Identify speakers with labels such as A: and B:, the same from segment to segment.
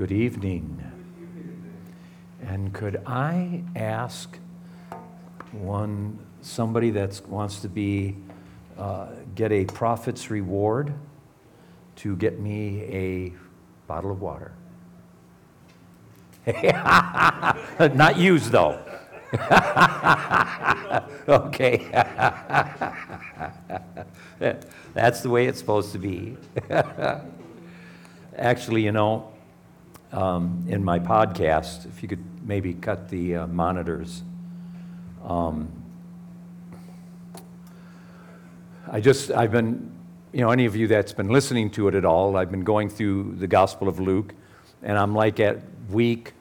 A: Good evening. And could I ask one somebody that wants to be uh, get a prophet's reward to get me a bottle of water? Not used though. okay. That's the way it's supposed to be. Actually, you know, um, in my podcast, if you could maybe cut the uh, monitors. Um, I just, I've been, you know, any of you that's been listening to it at all, I've been going through the Gospel of Luke, and I'm like at week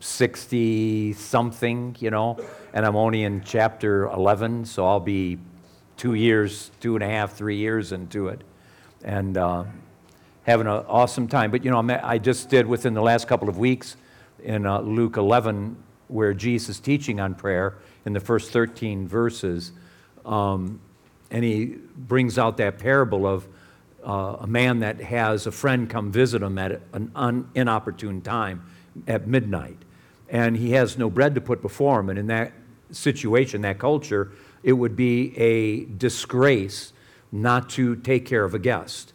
A: 60 something, you know, and I'm only in chapter 11, so I'll be two years, two and a half, three years into it. And, uh, having an awesome time. But you know, I just did within the last couple of weeks in uh, Luke 11, where Jesus is teaching on prayer in the first 13 verses, um, and he brings out that parable of uh, a man that has a friend come visit him at an un- inopportune time at midnight, and he has no bread to put before him. And in that situation, that culture, it would be a disgrace not to take care of a guest.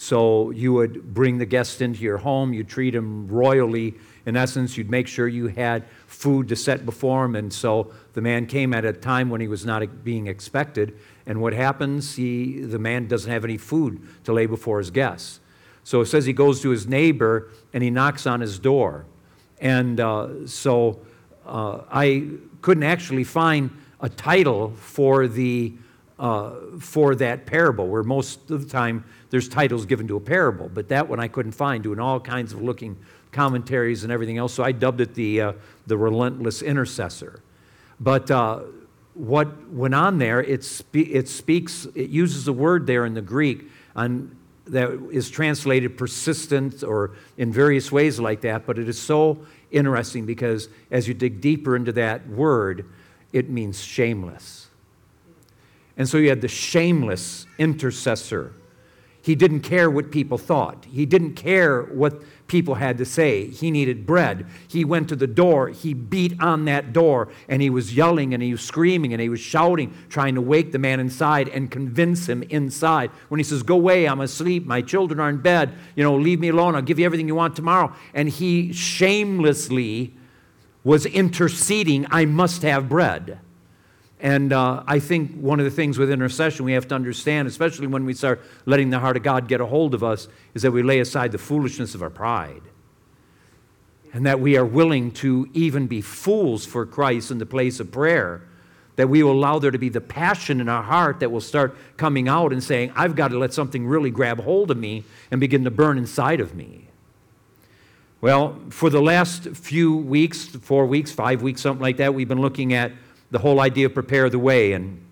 A: So you would bring the guest into your home, you treat him royally. In essence, you'd make sure you had food to set before him. And so the man came at a time when he was not being expected. And what happens? He, the man doesn't have any food to lay before his guests. So it says he goes to his neighbor and he knocks on his door. And uh, so uh, I couldn't actually find a title for the uh, for that parable, where most of the time there's titles given to a parable, but that one I couldn't find, doing all kinds of looking commentaries and everything else. So I dubbed it the, uh, the relentless intercessor. But uh, what went on there, it, spe- it speaks, it uses a word there in the Greek on, that is translated persistent or in various ways like that, but it is so interesting because as you dig deeper into that word, it means shameless. And so you had the shameless intercessor. He didn't care what people thought. He didn't care what people had to say. He needed bread. He went to the door. He beat on that door and he was yelling and he was screaming and he was shouting, trying to wake the man inside and convince him inside. When he says, Go away, I'm asleep, my children are in bed, you know, leave me alone, I'll give you everything you want tomorrow. And he shamelessly was interceding, I must have bread. And uh, I think one of the things with intercession we have to understand, especially when we start letting the heart of God get a hold of us, is that we lay aside the foolishness of our pride. And that we are willing to even be fools for Christ in the place of prayer. That we will allow there to be the passion in our heart that will start coming out and saying, I've got to let something really grab hold of me and begin to burn inside of me. Well, for the last few weeks, four weeks, five weeks, something like that, we've been looking at the whole idea of prepare the way. And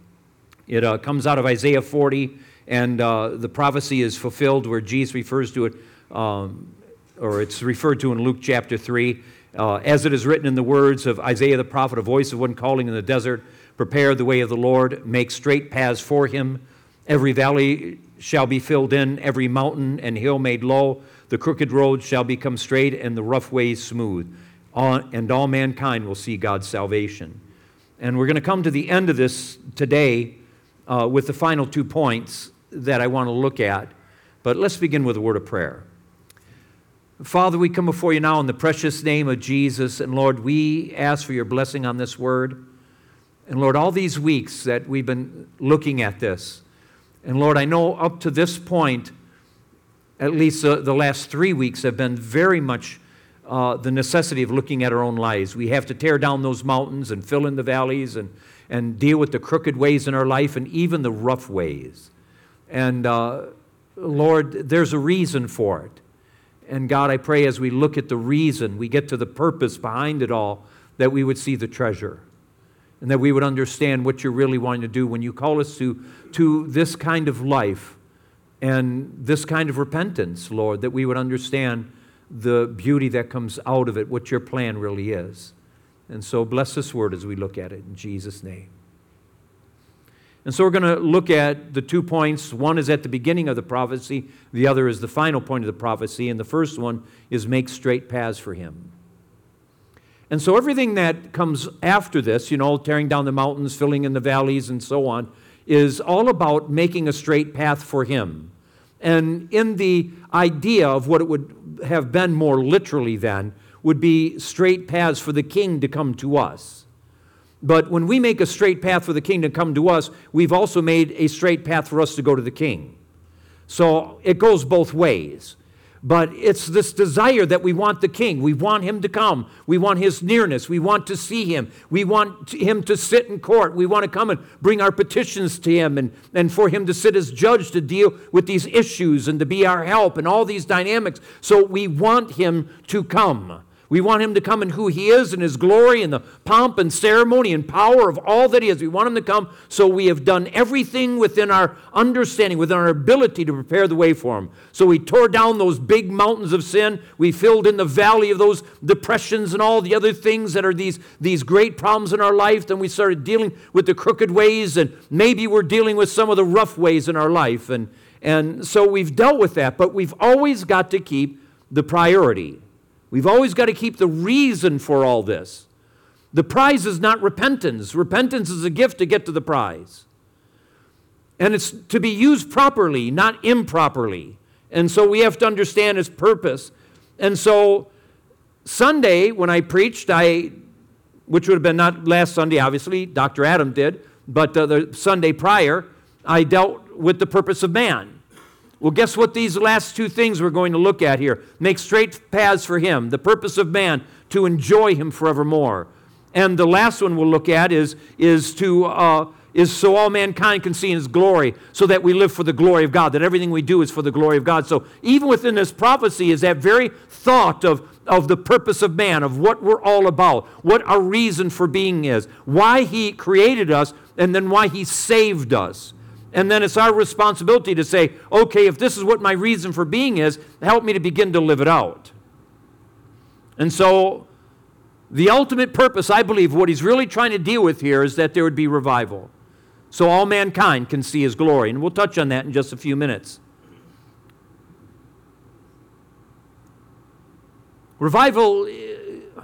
A: it uh, comes out of Isaiah 40, and uh, the prophecy is fulfilled where Jesus refers to it, um, or it's referred to in Luke chapter 3. Uh, as it is written in the words of Isaiah the prophet, a voice of one calling in the desert, prepare the way of the Lord, make straight paths for him. Every valley shall be filled in, every mountain and hill made low. The crooked road shall become straight, and the rough ways smooth. All, and all mankind will see God's salvation. And we're going to come to the end of this today uh, with the final two points that I want to look at. But let's begin with a word of prayer. Father, we come before you now in the precious name of Jesus. And Lord, we ask for your blessing on this word. And Lord, all these weeks that we've been looking at this, and Lord, I know up to this point, at least uh, the last three weeks have been very much uh, the necessity of looking at our own lives. We have to tear down those mountains and fill in the valleys and, and deal with the crooked ways in our life and even the rough ways. And uh, Lord, there's a reason for it. And God, I pray as we look at the reason, we get to the purpose behind it all, that we would see the treasure and that we would understand what you're really wanting to do when you call us to, to this kind of life and this kind of repentance, Lord, that we would understand the beauty that comes out of it, what your plan really is. And so bless this word as we look at it in Jesus' name. And so we're going to look at the two points. One is at the beginning of the prophecy, the other is the final point of the prophecy. And the first one is make straight paths for him. And so everything that comes after this, you know, tearing down the mountains, filling in the valleys, and so on, is all about making a straight path for him. And in the idea of what it would have been more literally then, would be straight paths for the king to come to us. But when we make a straight path for the king to come to us, we've also made a straight path for us to go to the king. So it goes both ways. But it's this desire that we want the king. We want him to come. We want his nearness. We want to see him. We want him to sit in court. We want to come and bring our petitions to him and, and for him to sit as judge to deal with these issues and to be our help and all these dynamics. So we want him to come. We want him to come in who he is and his glory and the pomp and ceremony and power of all that he is. We want him to come so we have done everything within our understanding, within our ability to prepare the way for him. So we tore down those big mountains of sin. We filled in the valley of those depressions and all the other things that are these, these great problems in our life. Then we started dealing with the crooked ways and maybe we're dealing with some of the rough ways in our life. And, and so we've dealt with that, but we've always got to keep the priority. We've always got to keep the reason for all this. The prize is not repentance. Repentance is a gift to get to the prize. And it's to be used properly, not improperly. And so we have to understand its purpose. And so Sunday, when I preached, I, which would have been not last Sunday, obviously, Dr. Adam did, but uh, the Sunday prior, I dealt with the purpose of man. Well, guess what these last two things we're going to look at here? Make straight paths for him, the purpose of man, to enjoy him forevermore. And the last one we'll look at is, is to uh, is so all mankind can see his glory, so that we live for the glory of God, that everything we do is for the glory of God. So even within this prophecy is that very thought of, of the purpose of man, of what we're all about, what our reason for being is, why he created us, and then why he saved us. And then it's our responsibility to say, okay, if this is what my reason for being is, help me to begin to live it out. And so, the ultimate purpose, I believe, what he's really trying to deal with here is that there would be revival. So all mankind can see his glory. And we'll touch on that in just a few minutes. Revival eh,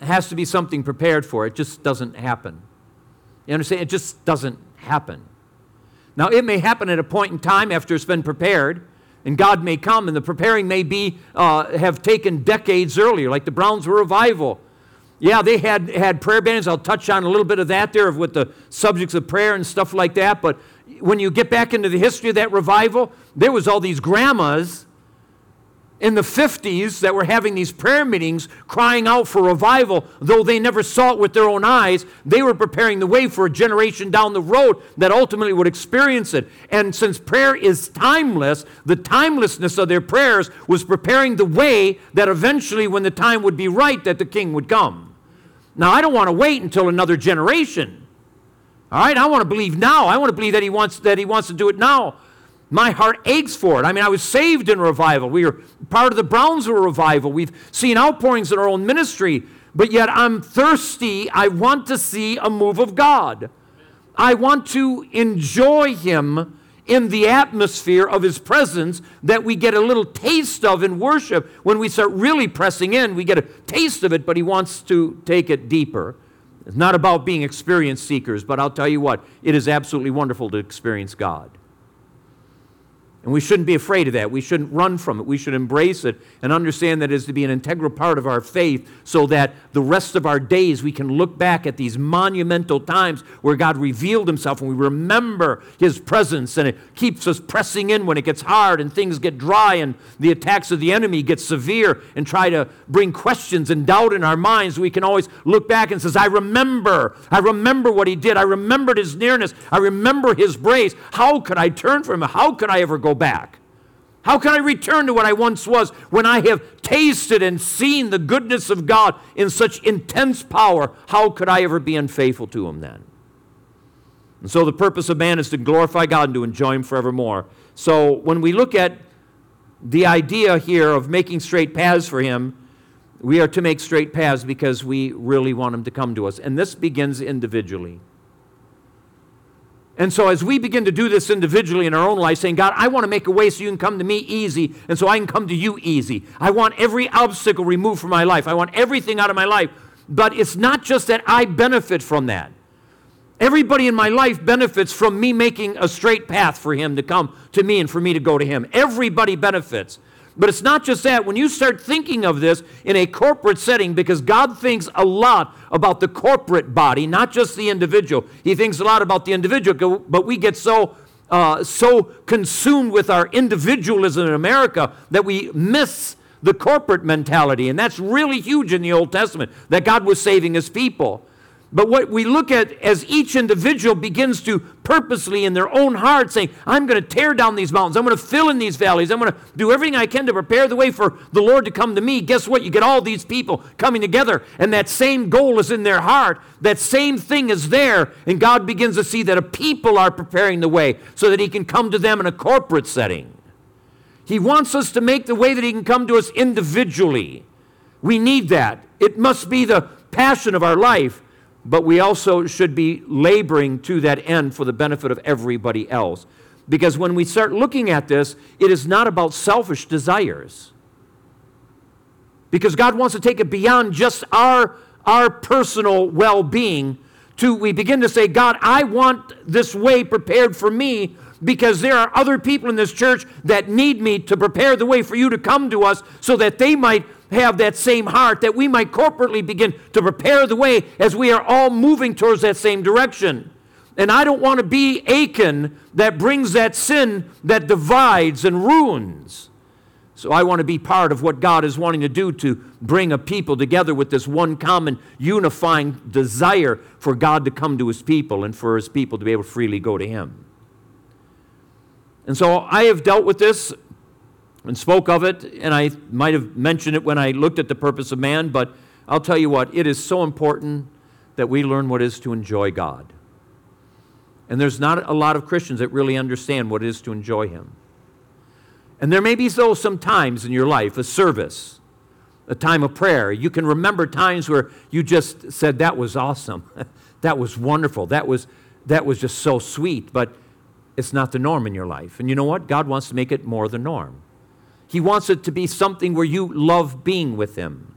A: has to be something prepared for, it just doesn't happen. You understand? It just doesn't happen. Now, it may happen at a point in time after it's been prepared, and God may come, and the preparing may be uh, have taken decades earlier, like the Brownsville revival. Yeah, they had had prayer bands. I'll touch on a little bit of that there of with the subjects of prayer and stuff like that. But when you get back into the history of that revival, there was all these grandmas in the 50s that were having these prayer meetings crying out for revival, though they never saw it with their own eyes, they were preparing the way for a generation down the road that ultimately would experience it. And since prayer is timeless, the timelessness of their prayers was preparing the way that eventually, when the time would be right, that the king would come. Now, I don't want to wait until another generation. All right, I want to believe now. I want to believe that he wants that he wants to do it now. My heart aches for it. I mean, I was saved in revival. We were part of the Brownsville revival. We've seen outpourings in our own ministry, but yet I'm thirsty. I want to see a move of God. I want to enjoy Him in the atmosphere of His presence that we get a little taste of in worship. When we start really pressing in, we get a taste of it, but He wants to take it deeper. It's not about being experience seekers, but I'll tell you what, it is absolutely wonderful to experience God. And we shouldn't be afraid of that. We shouldn't run from it. We should embrace it and understand that it is to be an integral part of our faith so that the rest of our days we can look back at these monumental times where God revealed himself and we remember his presence and it keeps us pressing in when it gets hard and things get dry and the attacks of the enemy get severe and try to bring questions and doubt in our minds. We can always look back and says, I remember. I remember what he did. I remembered his nearness. I remember his grace. How could I turn from him? How could I ever go go back? How can I return to what I once was when I have tasted and seen the goodness of God in such intense power? How could I ever be unfaithful to Him then? And so the purpose of man is to glorify God and to enjoy Him forevermore. So when we look at the idea here of making straight paths for Him, we are to make straight paths because we really want Him to come to us. And this begins individually. And so, as we begin to do this individually in our own life, saying, God, I want to make a way so you can come to me easy, and so I can come to you easy. I want every obstacle removed from my life. I want everything out of my life. But it's not just that I benefit from that. Everybody in my life benefits from me making a straight path for him to come to me and for me to go to him. Everybody benefits. But it's not just that. When you start thinking of this in a corporate setting, because God thinks a lot about the corporate body, not just the individual. He thinks a lot about the individual, but we get so uh, so consumed with our individualism in America that we miss the corporate mentality. And that's really huge in the Old Testament, that God was saving his people. But what we look at as each individual begins to purposely in their own heart say, I'm going to tear down these mountains. I'm going to fill in these valleys. I'm going to do everything I can to prepare the way for the Lord to come to me. Guess what? You get all these people coming together, and that same goal is in their heart. That same thing is there, and God begins to see that a people are preparing the way so that He can come to them in a corporate setting. He wants us to make the way that He can come to us individually. We need that. It must be the passion of our life but we also should be laboring to that end for the benefit of everybody else. Because when we start looking at this, it is not about selfish desires. Because God wants to take it beyond just our, our personal well being to we begin to say, God, I want this way prepared for me because there are other people in this church that need me to prepare the way for you to come to us so that they might have that same heart, that we might corporately begin to prepare the way as we are all moving towards that same direction. And I don't want to be Achan that brings that sin that divides and ruins. So I want to be part of what God is wanting to do to bring a people together with this one common unifying desire for God to come to his people and for his people to be able to freely go to him. And so I have dealt with this and spoke of it, and I might have mentioned it when I looked at the purpose of man, but I'll tell you what, it is so important that we learn what it is to enjoy God. And there's not a lot of Christians that really understand what it is to enjoy Him. And there may be so some times in your life, a service, a time of prayer. You can remember times where you just said, That was awesome. that was wonderful. That was, that was just so sweet. But it's not the norm in your life. And you know what? God wants to make it more the norm. He wants it to be something where you love being with Him.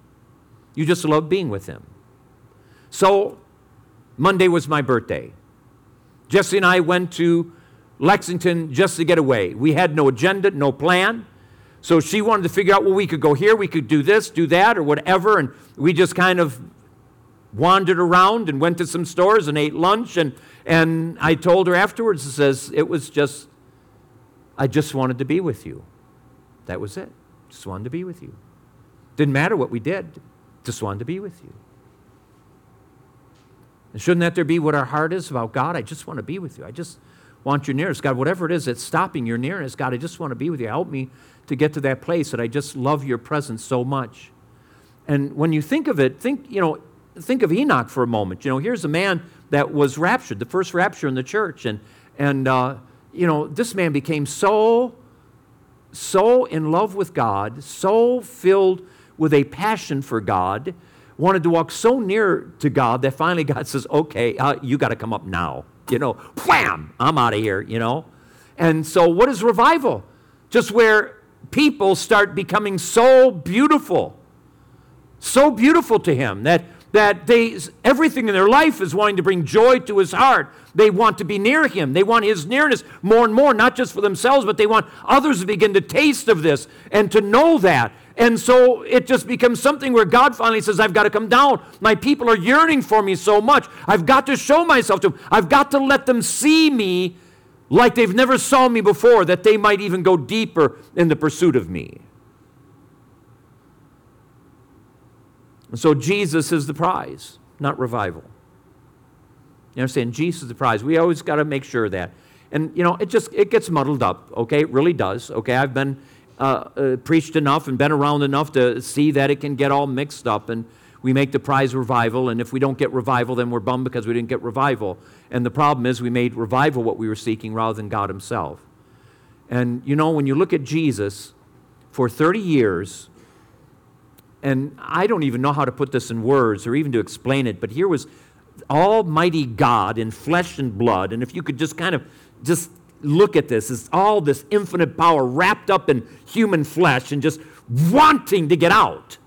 A: You just love being with Him. So, Monday was my birthday. Jesse and I went to Lexington just to get away. We had no agenda, no plan. So she wanted to figure out, well, we could go here, we could do this, do that, or whatever. And we just kind of wandered around and went to some stores and ate lunch. And, and I told her afterwards, it says, it was just, I just wanted to be with you. That was it. Just wanted to be with you. Didn't matter what we did, just wanted to be with you. And shouldn't that there be what our heart is about God? I just want to be with you. I just want your nearness. God, whatever it is that's stopping your nearness, God, I just want to be with you. Help me to get to that place that I just love your presence so much. And when you think of it, think, you know, think of Enoch for a moment. You know, here's a man that was raptured, the first rapture in the church. And, and uh, you know, this man became so so in love with God, so filled with a passion for God, wanted to walk so near to God that finally God says, okay, uh, you got to come up now. You know, wham, I'm out of here, you know. And so, what is revival? Just where people start becoming so beautiful, so beautiful to Him that that they, everything in their life is wanting to bring joy to his heart. They want to be near him. They want his nearness more and more, not just for themselves, but they want others to begin to taste of this and to know that. And so it just becomes something where God finally says, I've got to come down. My people are yearning for me so much. I've got to show myself to them. I've got to let them see me like they've never saw me before, that they might even go deeper in the pursuit of me. And so Jesus is the prize, not revival. You understand? Jesus is the prize. We always got to make sure that. And, you know, it just, it gets muddled up, okay? It really does, okay? I've been uh, uh, preached enough and been around enough to see that it can get all mixed up. And we make the prize revival, and if we don't get revival, then we're bummed because we didn't get revival. And the problem is we made revival what we were seeking rather than God Himself. And, you know, when you look at Jesus, for 30 years, and I don't even know how to put this in words or even to explain it, but here was
B: almighty God in flesh and blood, and if you could just kind of just look at this, it's all this infinite power wrapped up in human flesh and just wanting to get out.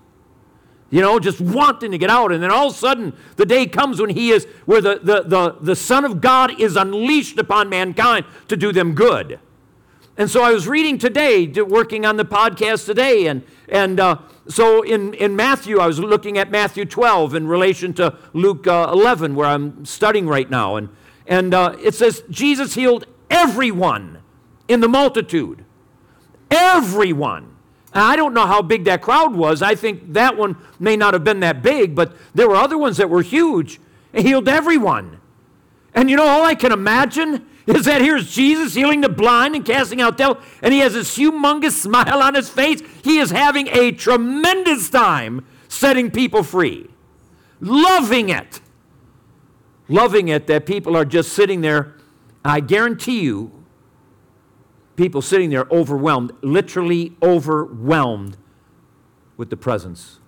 B: You know, just wanting to get out. And then all of a sudden, the day comes when he is, where the, the, the, the Son of God is unleashed upon mankind to do them good. And so I was reading today, working on the podcast today, and, and uh, so in, in Matthew, I was looking at Matthew 12 in relation to Luke uh, 11, where I'm studying right now. And, and uh, it says, Jesus healed everyone in the multitude. Everyone. I don't know how big that crowd was. I think that one may not have been that big, but there were other ones that were huge. He healed everyone. And you know, all I can imagine is that here's Jesus healing the blind and casting out devils, and he has this humongous smile on his face. He is having a tremendous time setting people free, loving it. Loving it that people are just sitting there. I guarantee you, people sitting there overwhelmed, literally overwhelmed with the presence.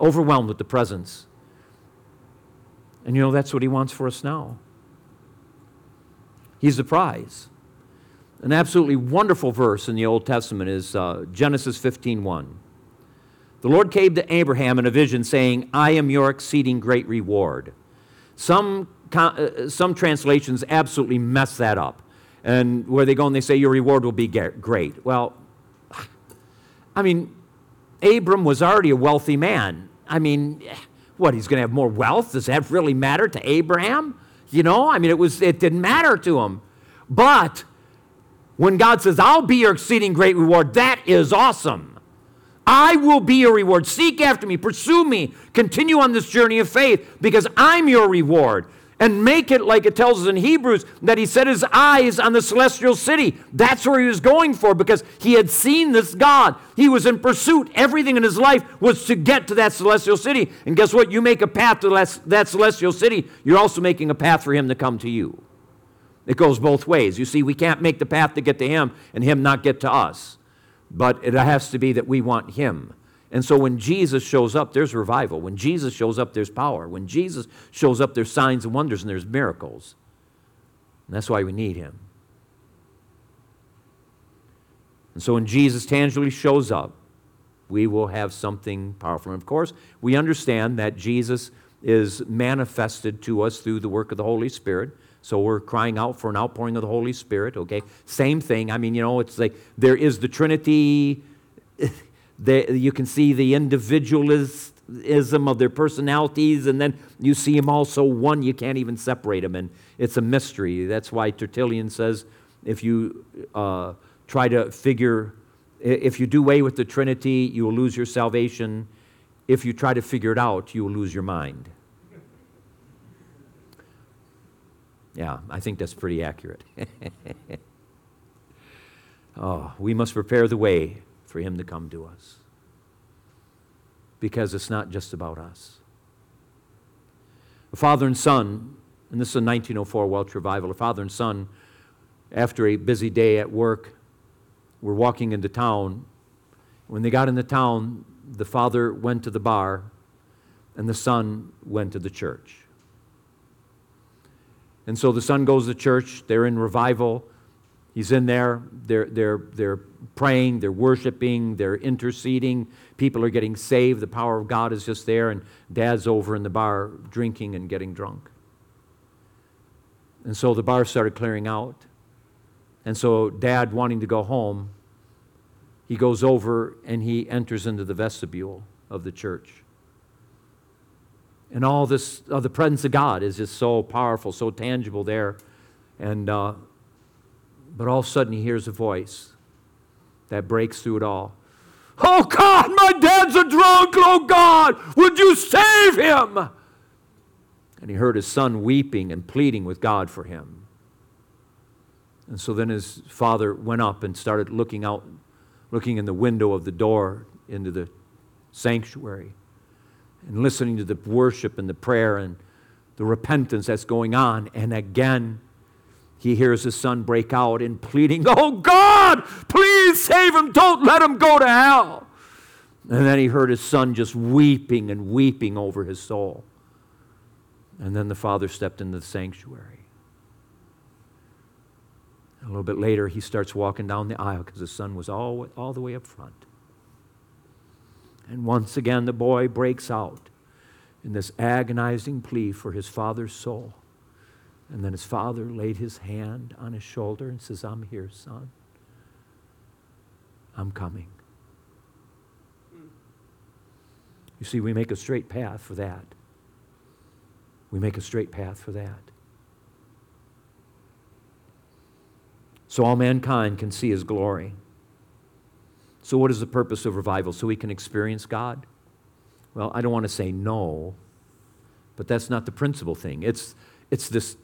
B: Overwhelmed with the presence. And you know, that's what he wants for us now. He's the prize. An absolutely wonderful verse in the Old Testament is uh, Genesis 15:1. The Lord came to Abraham in a vision, saying, "I am your exceeding great reward." Some uh, some translations absolutely mess that up, and where they go and they say your reward will be great. Well, I mean, Abram was already a wealthy man. I mean, what he's going to have more wealth? Does that really matter to Abraham? You know, I mean, it, was, it didn't matter to him. But when God says, I'll be your exceeding great reward, that is awesome. I will be your reward. Seek after me, pursue me, continue on this journey of faith because I'm your reward and make it like it tells us in Hebrews that he set his eyes on the celestial city. That's where he was going for because he had seen this God. He was in pursuit. Everything in his life was to get to that celestial city. And guess what? You make a path to that celestial city, you're also making a path for him to come to you. It goes both ways. You see, we can't make the path to get to him and him not get to us. But it has to be that we want him. And so when Jesus shows up, there's revival. When Jesus shows up, there's power. When Jesus shows up, there's signs and wonders and there's miracles. And that's why we need him. And so when Jesus tangibly shows up, we will have something powerful. And of course, we understand that Jesus is manifested to us through the work of the Holy Spirit. So we're crying out for an outpouring of the Holy Spirit, okay? Same thing. I mean, you know, it's like there is the Trinity they, you can see the individualism of their personalities, and then you see them also one. You can't even separate them, and it's a mystery. That's why Tertullian says if you uh, try to figure, if you do away with the Trinity, you will lose your salvation. If you try to figure it out, you will lose your mind. Yeah, I think that's pretty accurate. oh, we must prepare the way for Him to come to us. Because it's not just about us. A father and son, and this is a 1904 Welsh revival, a father and son, after a busy day at work, were walking into town. When they got into town, the father went to the bar and the son went to the church. And so the son goes to church, they're in revival. He's in there, they're, they're, they're praying, they're worshiping, they're interceding. People are getting saved. The power of God is just there, and dad's over in the bar drinking and getting drunk. And so the bar started clearing out. And so, dad, wanting to go home, he goes over and he enters into the vestibule of the church. And all this, uh, the presence of God is just so powerful, so tangible there. And uh, but all of a sudden, he hears a voice that breaks through it all. Oh God, my dad's a drunk. Oh God, would you save him? And he heard his son weeping and pleading with God for him. And so then his father went up and started looking out, looking in the window of the door into the sanctuary and listening to the worship and the prayer and the repentance that's going on. And again, he hears his son break out in pleading, Oh God, please save him. Don't let him go to hell. And then he heard his son just weeping and weeping over his soul. And then the father stepped into the sanctuary. A little bit later, he starts walking down the aisle because the son was all, all the way up front. And once again, the boy breaks out in this agonizing plea for his father's soul. And then his father laid his hand on his shoulder and says, I'm here, son. I'm coming. You see, we make a straight path for that. We make a straight path for that. So all mankind can see his glory. So, what is the purpose of revival? So we can experience God? Well, I don't want to say no, but that's not the principal thing. It's, it's this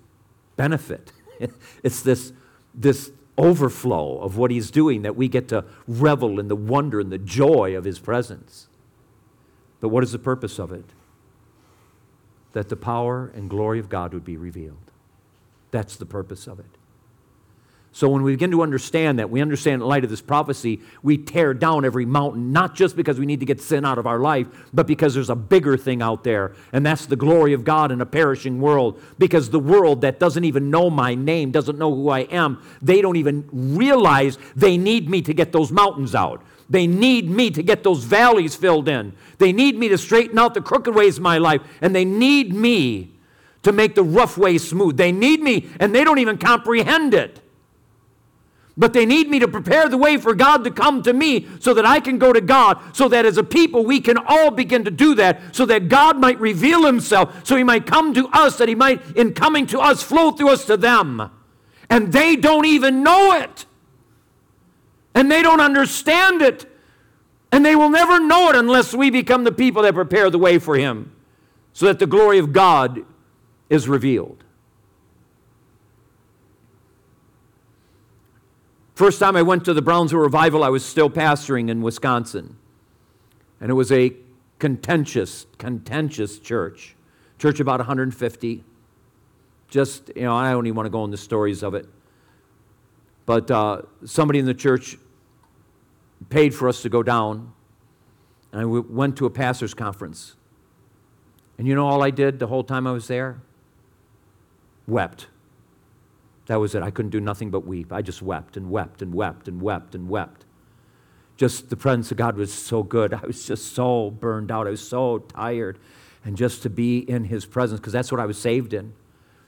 B: benefit, it's this, this overflow of what he's doing that we get to revel in the wonder and the joy of his presence. But what is the purpose of it? That the power and glory of God would be revealed. That's the purpose of it. So when we begin to understand that, we understand in light of this prophecy, we tear down every mountain, not just because we need to get sin out of our life, but because there's a bigger thing out there, and that's the glory of God in a perishing world. Because the world that doesn't even know my name, doesn't know who I am, they don't even realize they need me to get those mountains out. They need me to get those valleys filled in. They need me to straighten out the crooked ways of my life, and they need me to make the rough ways smooth. They need me, and they don't even comprehend it. But they need me to prepare the way for God to come to me so that I can go to God, so that as a people we can all begin to do that, so that God might reveal Himself, so He might come to us, that He might, in coming to us, flow through us to them. And they don't even know it. And they don't understand it. And they will never know it unless we become the people that prepare the way for Him, so that the glory of God is revealed. First time I went to the Brownsville Revival, I was still pastoring in Wisconsin. And it was a contentious, contentious church. Church about 150. Just, you know, I don't even want to go into stories of it. But uh, somebody in the church paid for us to go down. And I went to a pastor's conference. And you know all I did the whole time I was there? Wept. That was it. I couldn't do nothing but weep. I just wept and wept and wept and wept and wept. Just the presence of God was so good. I was just so burned out. I was so tired. And just to be in his presence, because that's what I was saved in.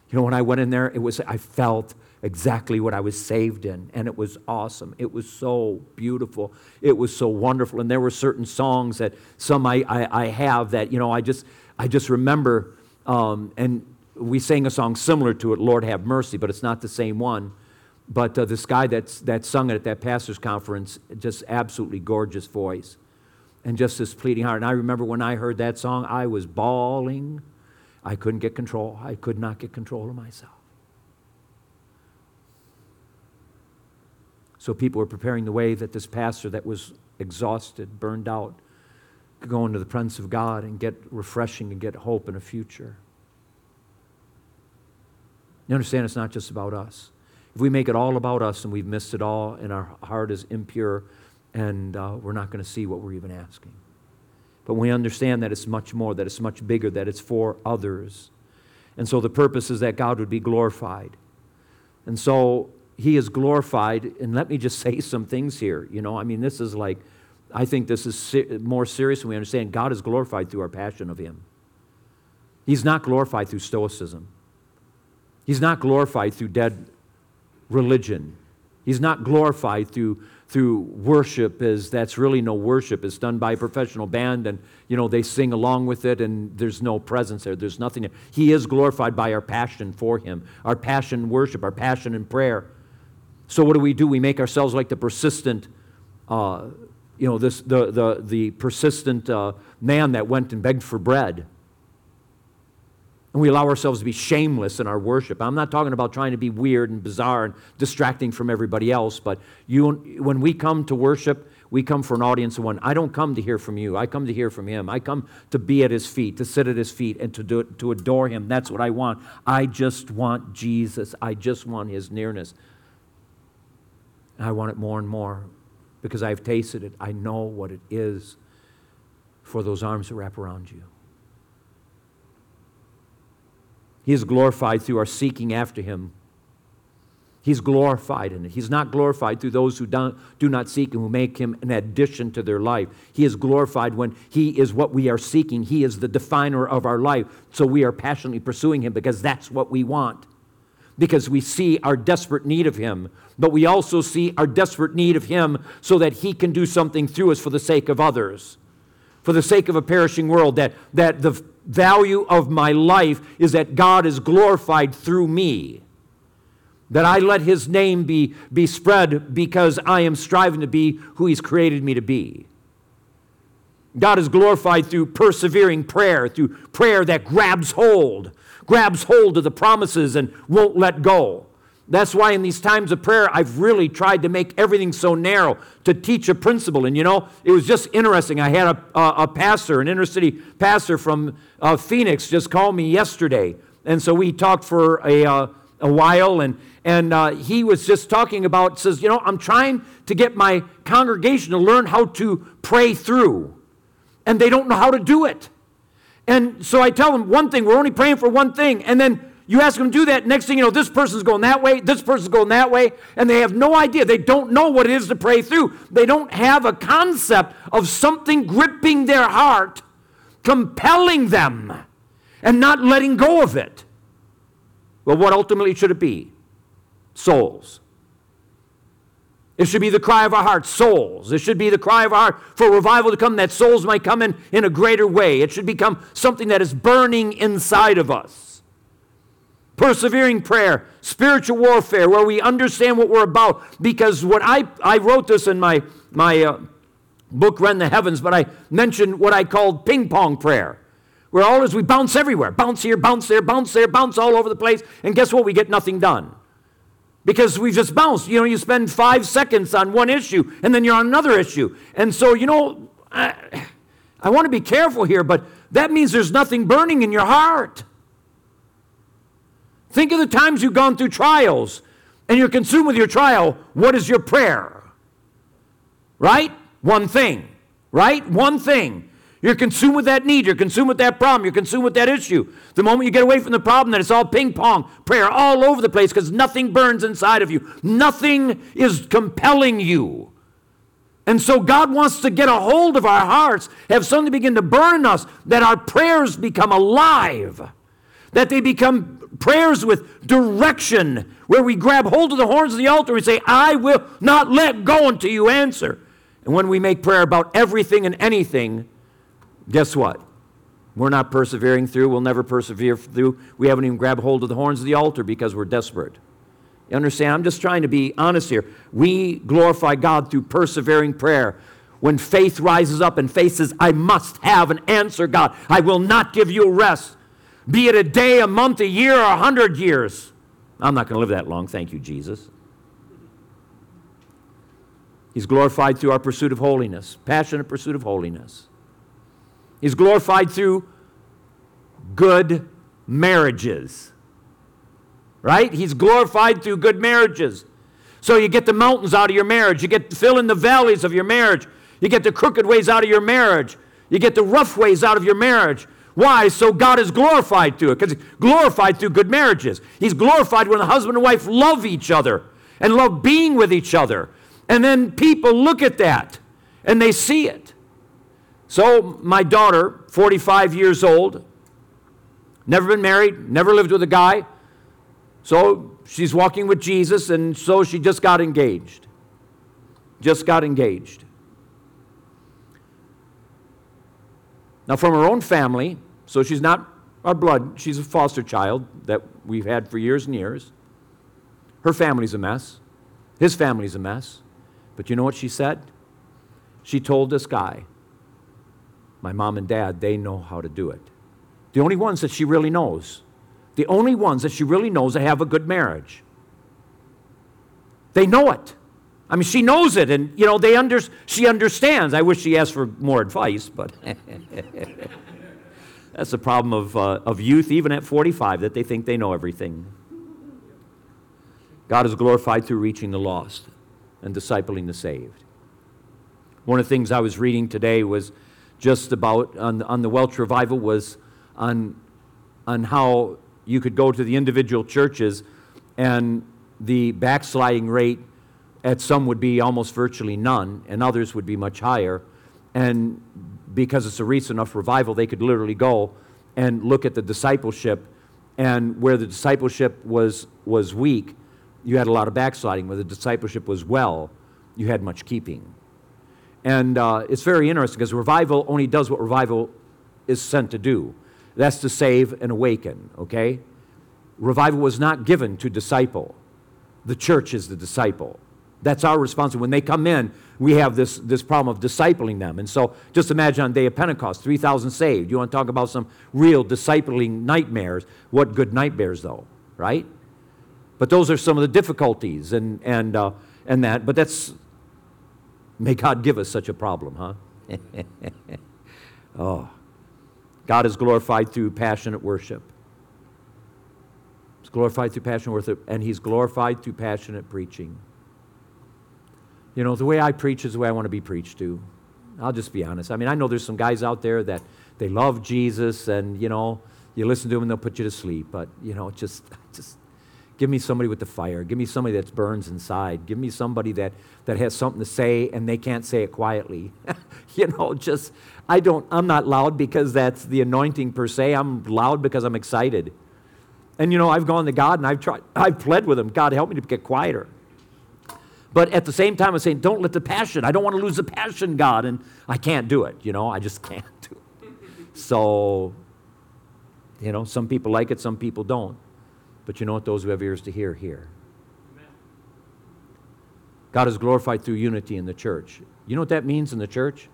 B: You know, when I went in there, it was I felt exactly what I was saved in, and it was awesome. It was so beautiful. It was so wonderful. And there were certain songs that some I, I, I have that, you know, I just I just remember um, and we sang a song similar to it, Lord Have Mercy, but it's not the same one. But uh, this guy that's, that sung it at that pastor's conference, just absolutely gorgeous voice and just this pleading heart. And I remember when I heard that song, I was bawling. I couldn't get control. I could not get control of myself. So people were preparing the way that this pastor that was exhausted, burned out, could go into the presence of God and get refreshing and get hope and a future. You understand it's not just about us. If we make it all about us and we've missed it all and our heart is impure and uh, we're not going to see what we're even asking. But we understand that it's much more, that it's much bigger, that it's for others. And so the purpose is that God would be glorified. And so he is glorified. And let me just say some things here. You know, I mean, this is like, I think this is more serious than we understand. God is glorified through our passion of him. He's not glorified through stoicism. He's not glorified through dead religion. He's not glorified through, through worship as that's really no worship. It's done by a professional band and, you know, they sing along with it and there's no presence there. There's nothing there. He is glorified by our passion for him, our passion worship, our passion in prayer. So what do we do? We make ourselves like the persistent, uh, you know, this, the, the, the persistent uh, man that went and begged for bread. And we allow ourselves to be shameless in our worship. I'm not talking about trying to be weird and bizarre and distracting from everybody else, but you, when we come to worship, we come for an audience of one. I don't come to hear from you. I come to hear from him. I come to be at his feet, to sit at his feet, and to, do, to adore him. That's what I want. I just want Jesus. I just want his nearness. And I want it more and more because I've tasted it. I know what it is for those arms to wrap around you. He is glorified through our seeking after Him. He's glorified in it. He's not glorified through those who don't, do not seek Him, who make Him an addition to their life. He is glorified when He is what we are seeking. He is the definer of our life. So we are passionately pursuing Him because that's what we want. Because we see our desperate need of Him, but we also see our desperate need of Him so that He can do something through us for the sake of others, for the sake of a perishing world. That, that the value of my life is that God is glorified through me. That I let his name be, be spread because I am striving to be who he's created me to be. God is glorified through persevering prayer, through prayer that grabs hold, grabs hold of the promises and won't let go. That's why in these times of prayer, I've really tried to make everything so narrow to teach a principle. And you know, it was just interesting. I had a, a, a pastor, an inner city pastor from uh, Phoenix, just call me yesterday. And so we talked for a, uh, a while, and, and uh, he was just talking about, says, You know, I'm trying to get my congregation to learn how to pray through, and they don't know how to do it. And so I tell them one thing, we're only praying for one thing, and then you ask them to do that, next thing you know, this person's going that way, this person's going that way, and they have no idea. They don't know what it is to pray through. They don't have a concept of something gripping their heart compelling them and not letting go of it. Well, what ultimately should it be? Souls. It should be the cry of our heart, souls. It should be the cry of our heart for revival to come, that souls might come in in a greater way. It should become something that is burning inside of us. Persevering prayer, spiritual warfare, where we understand what we're about. Because what I, I wrote this in my, my uh, book, Rend the Heavens, but I mentioned what I called ping pong prayer. Where all is we bounce everywhere, bounce here, bounce there, bounce there, bounce all over the place, and guess what? We get nothing done. Because we just bounce. You know, you spend five seconds on one issue, and then you're on another issue. And so, you know, I, I want to be careful here, but that means there's nothing burning in your heart. Think of the times you've gone through trials and you're consumed with your trial. What is your prayer? Right? One thing, right? One thing. You're consumed with that need. You're consumed with that problem. You're consumed with that issue. The moment you get away from the problem, then it's all ping pong prayer all over the place because nothing burns inside of you. Nothing is compelling you. And so God wants to get a hold of our hearts, have something begin to burn us, that our prayers become alive, that they become prayers with direction, where we grab hold of the horns of the altar and say, I will not let go until you answer. And when we make prayer about everything and anything, guess what? We're not persevering through. We'll never persevere through. We haven't even grabbed hold of the horns of the altar because we're desperate. You understand? I'm just trying to be honest here. We glorify God through persevering prayer. When faith rises up and faith says, I must have an answer, God. I will not give you rest. Be it a day, a month, a year, or a hundred years. I'm not going to live that long. Thank you, Jesus. He's glorified through our pursuit of holiness, passionate pursuit of holiness. He's glorified through good marriages. Right? He's glorified through good marriages. So you get the mountains out of your marriage, you get to fill in the valleys of your marriage, you get the crooked ways out of your marriage, you get the rough ways out of your marriage. Why? So God is glorified through it, because He's glorified through good marriages. He's glorified when the husband and wife love each other and love being with each other. And then people look at that and they see it. So, my daughter, 45 years old, never been married, never lived with a guy. So, she's walking with Jesus, and so she just got engaged. Just got engaged. Now, from her own family, so she's not our blood, she's a foster child that we've had for years and years. Her family's a mess. His family's a mess. But you know what she said? She told this guy, My mom and dad, they know how to do it. The only ones that she really knows, the only ones that she really knows that have a good marriage. They know it. I mean, she knows it, and you know, they under, she understands. I wish she asked for more advice, but that's the problem of, uh, of youth, even at 45, that they think they know everything. God is glorified through reaching the lost and discipling the saved. One of the things I was reading today was just about on, on the Welsh revival was on, on how you could go to the individual churches, and the backsliding rate at some would be almost virtually none, and others would be much higher. And because it's a recent enough revival, they could literally go and look at the discipleship, and where the discipleship was, was weak, you had a lot of backsliding. Where the discipleship was well, you had much keeping. And uh, it's very interesting because revival only does what revival is sent to do that's to save and awaken, okay? Revival was not given to disciple, the church is the disciple. That's our responsibility. When they come in, we have this, this problem of discipling them. And so just imagine on day of Pentecost, 3,000 saved. You want to talk about some real discipling nightmares. What good nightmares, though, right? But those are some of the difficulties and, and, uh, and that. But that's, may God give us such a problem, huh? oh. God is glorified through passionate worship. He's glorified through passionate worship, and He's glorified through passionate preaching. You know, the way I preach is the way I want to be preached to. I'll just be honest. I mean, I know there's some guys out there that they love Jesus, and, you know, you listen to them and they'll put you to sleep. But, you know, just, just give me somebody with the fire. Give me somebody that burns inside. Give me somebody that, that has something to say and they can't say it quietly. you know, just, I don't, I'm not loud because that's the anointing per se. I'm loud because I'm excited. And you know, I've gone to God and I've tried, I've pled with him, God, help me to get quieter. But at the same time, I'm saying, don't let the passion, I don't want to lose the passion, God. And I can't do it, you know, I just can't do it. So, you know, some people like it, some people don't. But you know what? Those who have ears to hear, hear. God is glorified through unity in the church. You know what that means in the church?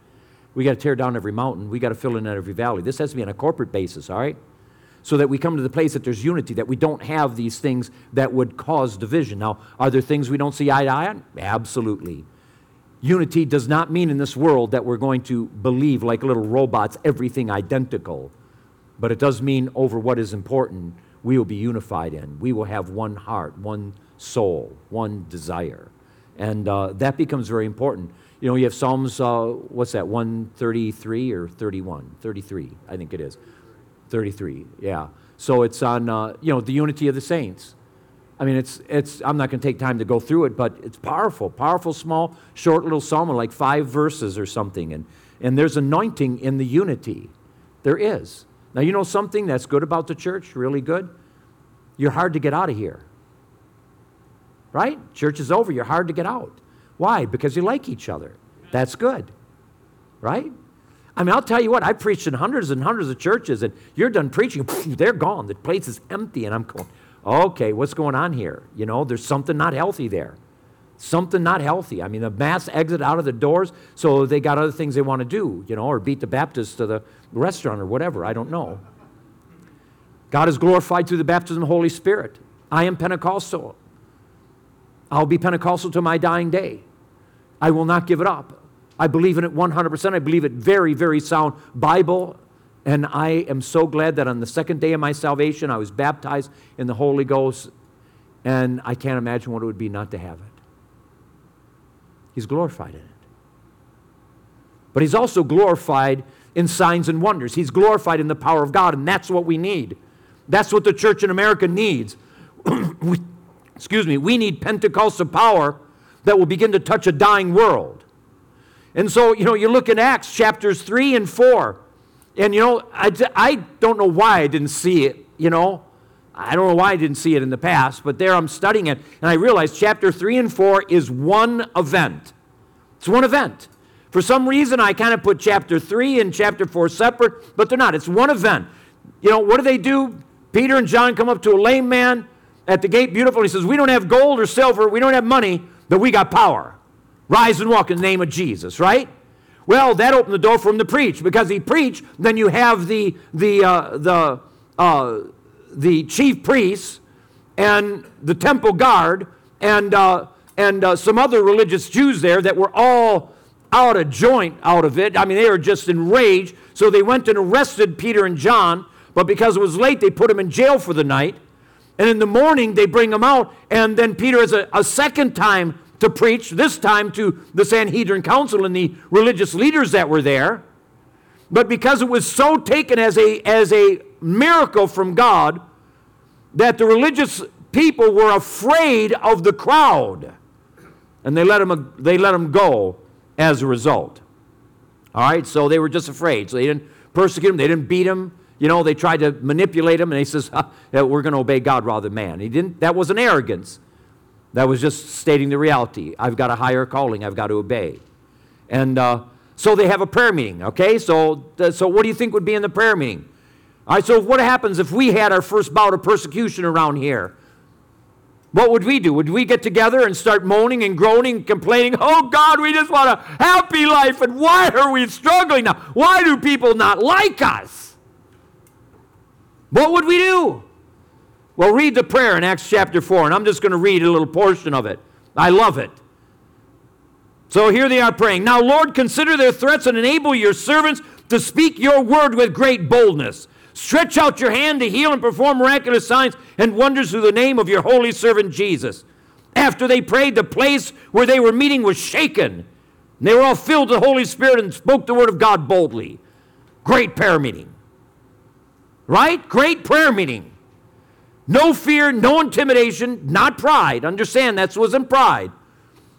B: We got to tear down every mountain. We got to fill in every valley. This has to be on a corporate basis, all right? So that we come to the place that there's unity, that we don't have these things that would cause division. Now, are there things we don't see eye to eye on? Absolutely. Unity does not mean in this world that we're going to believe like little robots everything identical, but it does mean over what is important we will be unified in. We will have one heart, one soul, one desire. And uh, that becomes very important. You know, you have Psalms, uh, what's that, 133 or 31? 33, I think it is. 33, yeah. So it's on, uh, you know, the unity of the saints. I mean, it's, it's, I'm not going to take time to go through it, but it's powerful. Powerful, small, short little psalm, like five verses or something. And, and there's anointing in the unity. There is. Now, you know something that's good about the church, really good? You're hard to get out of here. Right? Church is over, you're hard to get out. Why? Because you like each other. That's good. Right? I mean, I'll tell you what, I preached in hundreds and hundreds of churches, and you're done preaching, they're gone. The place is empty, and I'm going, okay, what's going on here? You know, there's something not healthy there. Something not healthy. I mean, the mass exit out of the doors, so they got other things they want to do, you know, or beat the Baptists to the restaurant or whatever. I don't know. God is glorified through the baptism of the Holy Spirit. I am Pentecostal. I'll be Pentecostal to my dying day. I will not give it up. I believe in it 100%. I believe it very, very sound Bible. And I am so glad that on the second day of my salvation, I was baptized in the Holy Ghost. And I can't imagine what it would be not to have it. He's glorified in it. But He's also glorified in signs and wonders. He's glorified in the power of God, and that's what we need. That's what the church in America needs. we, excuse me, we need Pentecostal power that will begin to touch a dying world. And so, you know, you look in Acts chapters 3 and 4, and, you know, I, I don't know why I didn't see it, you know. I don't know why I didn't see it in the past, but there I'm studying it, and I realized chapter 3 and 4 is one event. It's one event. For some reason, I kind of put chapter 3 and chapter 4 separate, but they're not. It's one event. You know, what do they do? Peter and John come up to a lame man at the gate, beautiful. He says, We don't have gold or silver, we don't have money, but we got power. Rise and walk in the name of Jesus, right? Well, that opened the door for him to preach because he preached. Then you have the the uh, the uh, the chief priests and the temple guard and uh, and uh, some other religious Jews there that were all out of joint out of it. I mean, they were just enraged. So they went and arrested Peter and John, but because it was late, they put them in jail for the night. And in the morning, they bring him out. And then Peter has a, a second time to preach, this time to the Sanhedrin Council and the religious leaders that were there. But because it was so taken as a, as a miracle from God, that the religious people were afraid of the crowd. And they let him, they let him go as a result. All right, so they were just afraid. So they didn't persecute him, they didn't beat him. You know, they tried to manipulate him, and he says, We're going to obey God rather than man. He didn't, that wasn't arrogance. That was just stating the reality. I've got a higher calling, I've got to obey. And uh, so they have a prayer meeting, okay? So, so what do you think would be in the prayer meeting? All right, so what happens if we had our first bout of persecution around here? What would we do? Would we get together and start moaning and groaning, complaining, oh God, we just want a happy life, and why are we struggling now? Why do people not like us? What would we do? Well, read the prayer in Acts chapter 4, and I'm just going to read a little portion of it. I love it. So here they are praying. Now, Lord, consider their threats and enable your servants to speak your word with great boldness. Stretch out your hand to heal and perform miraculous signs and wonders through the name of your holy servant Jesus. After they prayed, the place where they were meeting was shaken. They were all filled with the Holy Spirit and spoke the word of God boldly. Great prayer meeting. Right? Great prayer meeting. No fear, no intimidation, not pride. Understand, that wasn't pride.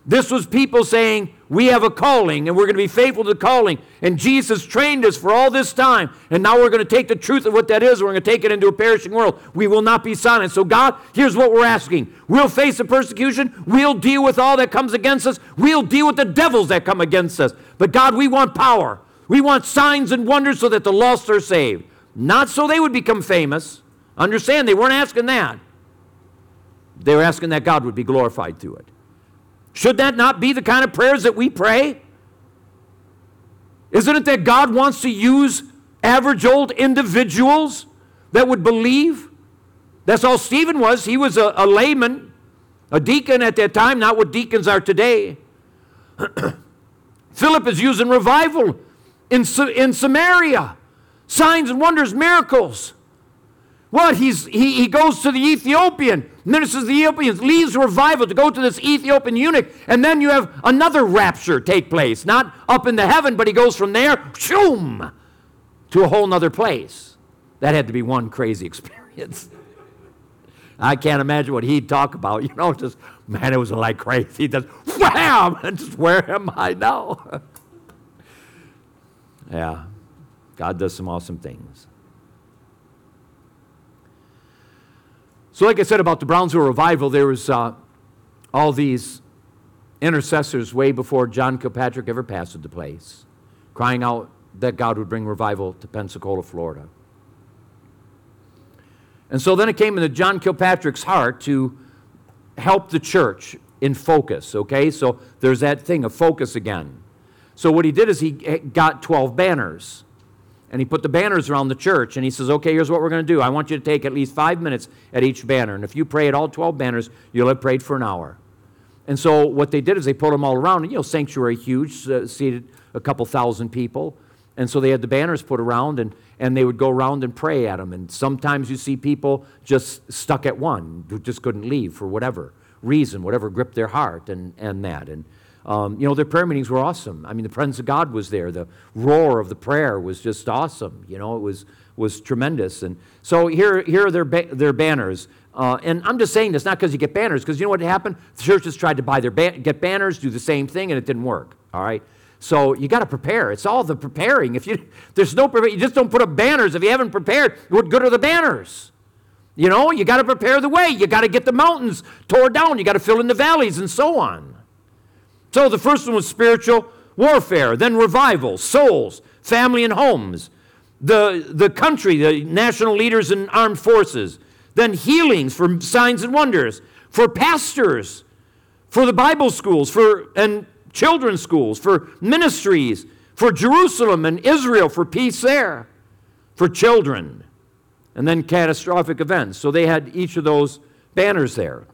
B: This was people saying, We have a calling and we're going to be faithful to the calling. And Jesus trained us for all this time. And now we're going to take the truth of what that is. We're going to take it into a perishing world. We will not be silent. So, God, here's what we're asking we'll face the persecution. We'll deal with all that comes against us. We'll deal with the devils that come against us. But, God, we want power. We want signs and wonders so that the lost are saved. Not so they would become famous. Understand, they weren't asking that. They were asking that God would be glorified through it. Should that not be the kind of prayers that we pray? Isn't it that God wants to use average old individuals that would believe? That's all Stephen was. He was a, a layman, a deacon at that time, not what deacons are today. Philip is using revival in, in Samaria, signs and wonders, miracles. What? He's, he, he goes to the Ethiopian, ministers the Ethiopians, leaves revival to go to this Ethiopian eunuch, and then you have another rapture take place. Not up in the heaven, but he goes from there, shoom, to a whole nother place. That had to be one crazy experience. I can't imagine what he'd talk about. You know, just, man, it was like crazy. Just wham! And just, where am I now? yeah, God does some awesome things. So, like I said about the Brownsville revival, there was uh, all these intercessors way before John Kilpatrick ever passed the place, crying out that God would bring revival to Pensacola, Florida. And so then it came into John Kilpatrick's heart to help the church in focus, okay? So there's that thing of focus again. So what he did is he got 12 banners and he put the banners around the church and he says okay here's what we're going to do. I want you to take at least five minutes at each banner and if you pray at all 12 banners you'll have prayed for an hour. And so what they did is they put them all around and you know sanctuary huge uh, seated a couple thousand people. And so they had the banners put around and, and they would go around and pray at them and sometimes you see people just stuck at one who just couldn't leave for whatever reason whatever gripped their heart and, and that. And um, you know, their prayer meetings were awesome. I mean, the presence of God was there. The roar of the prayer was just awesome. You know, it was, was tremendous. And so here, here are their, ba- their banners. Uh, and I'm just saying this not because you get banners, because you know what happened? The churches tried to buy their ba- get banners, do the same thing, and it didn't work. All right. So you got to prepare. It's all the preparing. If you there's no you just don't put up banners. If you haven't prepared, what good are the banners? You know, you got to prepare the way. You got to get the mountains tore down. You got to fill in the valleys and so on. So the first one was spiritual warfare, then revival, souls, family and homes, the, the country, the national leaders and armed forces, then healings for signs and wonders, for pastors, for the Bible schools, for and children's schools, for ministries, for Jerusalem and Israel, for peace there, for children, and then catastrophic events. So they had each of those banners there.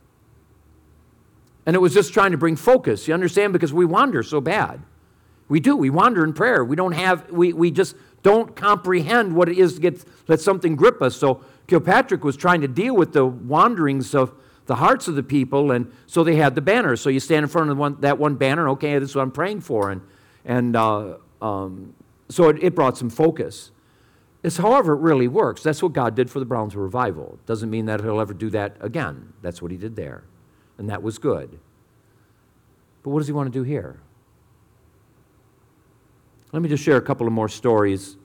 B: And it was just trying to bring focus, you understand? Because we wander so bad. We do. We wander in prayer. We don't have, we, we just don't comprehend what it is to get, let something grip us. So Kilpatrick was trying to deal with the wanderings of the hearts of the people, and so they had the banner. So you stand in front of one, that one banner, okay, this is what I'm praying for. And, and uh, um, so it, it brought some focus. It's however it really works. That's what God did for the Brownsville revival. Doesn't mean that he'll ever do that again. That's what he did there. And that was good. But what does he want to do here? Let me just share a couple of more stories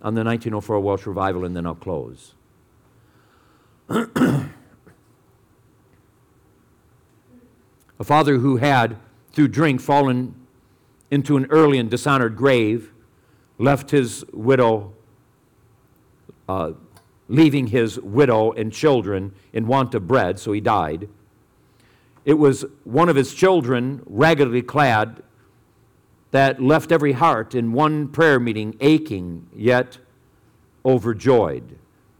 B: on the 1904 Welsh revival and then I'll close. a father who had, through drink, fallen into an early and dishonored grave, left his widow, uh, leaving his widow and children in want of bread, so he died. It was one of his children, raggedly clad, that left every heart in one prayer meeting aching yet overjoyed.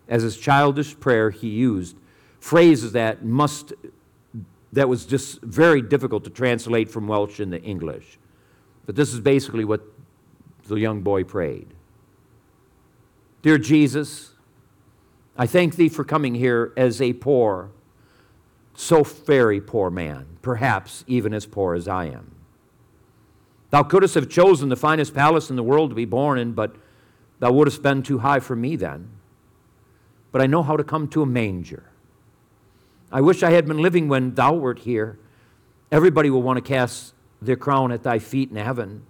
B: As his childish prayer, he used phrases that must that was just very difficult to translate from Welsh into English. But this is basically what the young boy prayed. Dear Jesus, I thank thee for coming here as a poor, so very poor man, perhaps even as poor as I am. Thou couldst have chosen the finest palace in the world to be born in, but thou wouldst been too high for me then. But I know how to come to a manger. I wish I had been living when thou wert here. Everybody will want to cast their crown at thy feet in heaven,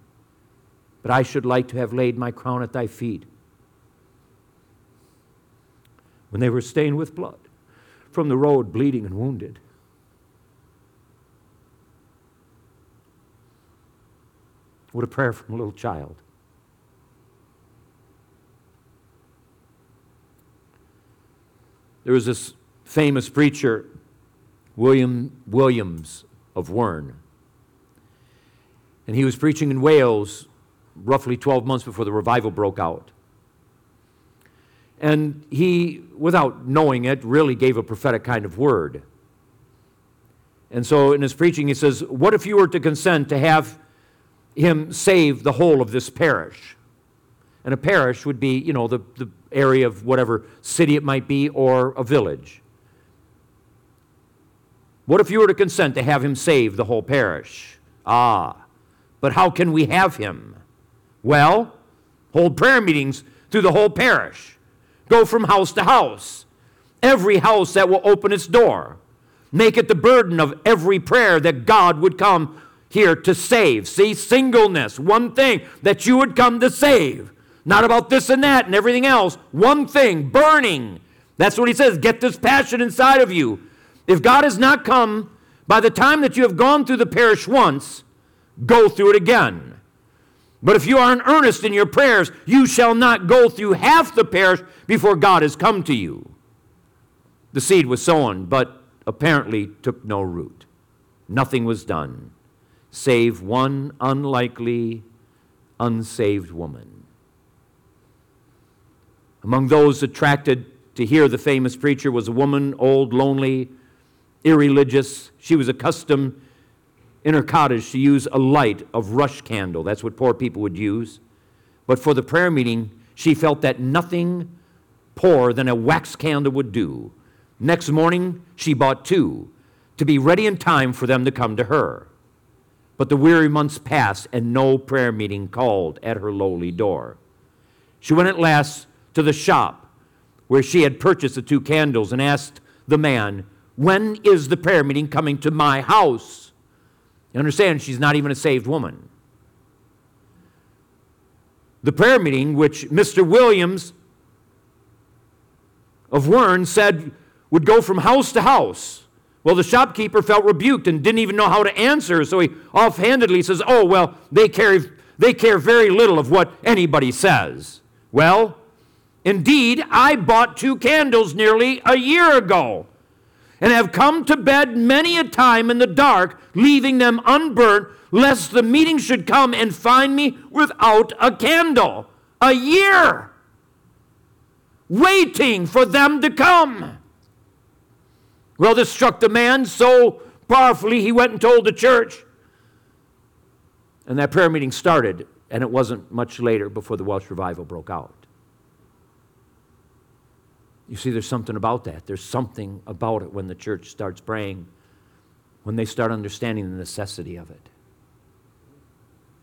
B: but I should like to have laid my crown at thy feet. When they were stained with blood from the road, bleeding and wounded. What a prayer from a little child. There was this famous preacher, William Williams of Wern. And he was preaching in Wales roughly 12 months before the revival broke out. And he, without knowing it, really gave a prophetic kind of word. And so in his preaching, he says, What if you were to consent to have him save the whole of this parish. And a parish would be, you know, the, the area of whatever city it might be or a village. What if you were to consent to have him save the whole parish? Ah, but how can we have him? Well, hold prayer meetings through the whole parish. Go from house to house. Every house that will open its door. Make it the burden of every prayer that God would come here to save. See, singleness, one thing that you would come to save. Not about this and that and everything else. One thing, burning. That's what he says. Get this passion inside of you. If God has not come by the time that you have gone through the parish once, go through it again. But if you are in earnest in your prayers, you shall not go through half the parish before God has come to you. The seed was sown, but apparently took no root. Nothing was done save one unlikely, unsaved woman. Among those attracted to hear the famous preacher was a woman, old, lonely, irreligious. She was accustomed in her cottage to use a light of rush candle. That's what poor people would use. But for the prayer meeting, she felt that nothing poorer than a wax candle would do. Next morning, she bought two to be ready in time for them to come to her. But the weary months passed, and no prayer meeting called at her lowly door. She went at last to the shop where she had purchased the two candles and asked the man, When is the prayer meeting coming to my house? You understand, she's not even a saved woman. The prayer meeting, which Mr. Williams of Wern said would go from house to house, well, the shopkeeper felt rebuked and didn't even know how to answer, so he offhandedly says, Oh, well, they care, they care very little of what anybody says. Well, indeed, I bought two candles nearly a year ago and have come to bed many a time in the dark, leaving them unburnt, lest the meeting should come and find me without a candle. A year! Waiting for them to come. Well, this struck the man so powerfully, he went and told the church. And that prayer meeting started, and it wasn't much later before the Welsh revival broke out. You see, there's something about that. There's something about it when the church starts praying, when they start understanding the necessity of it.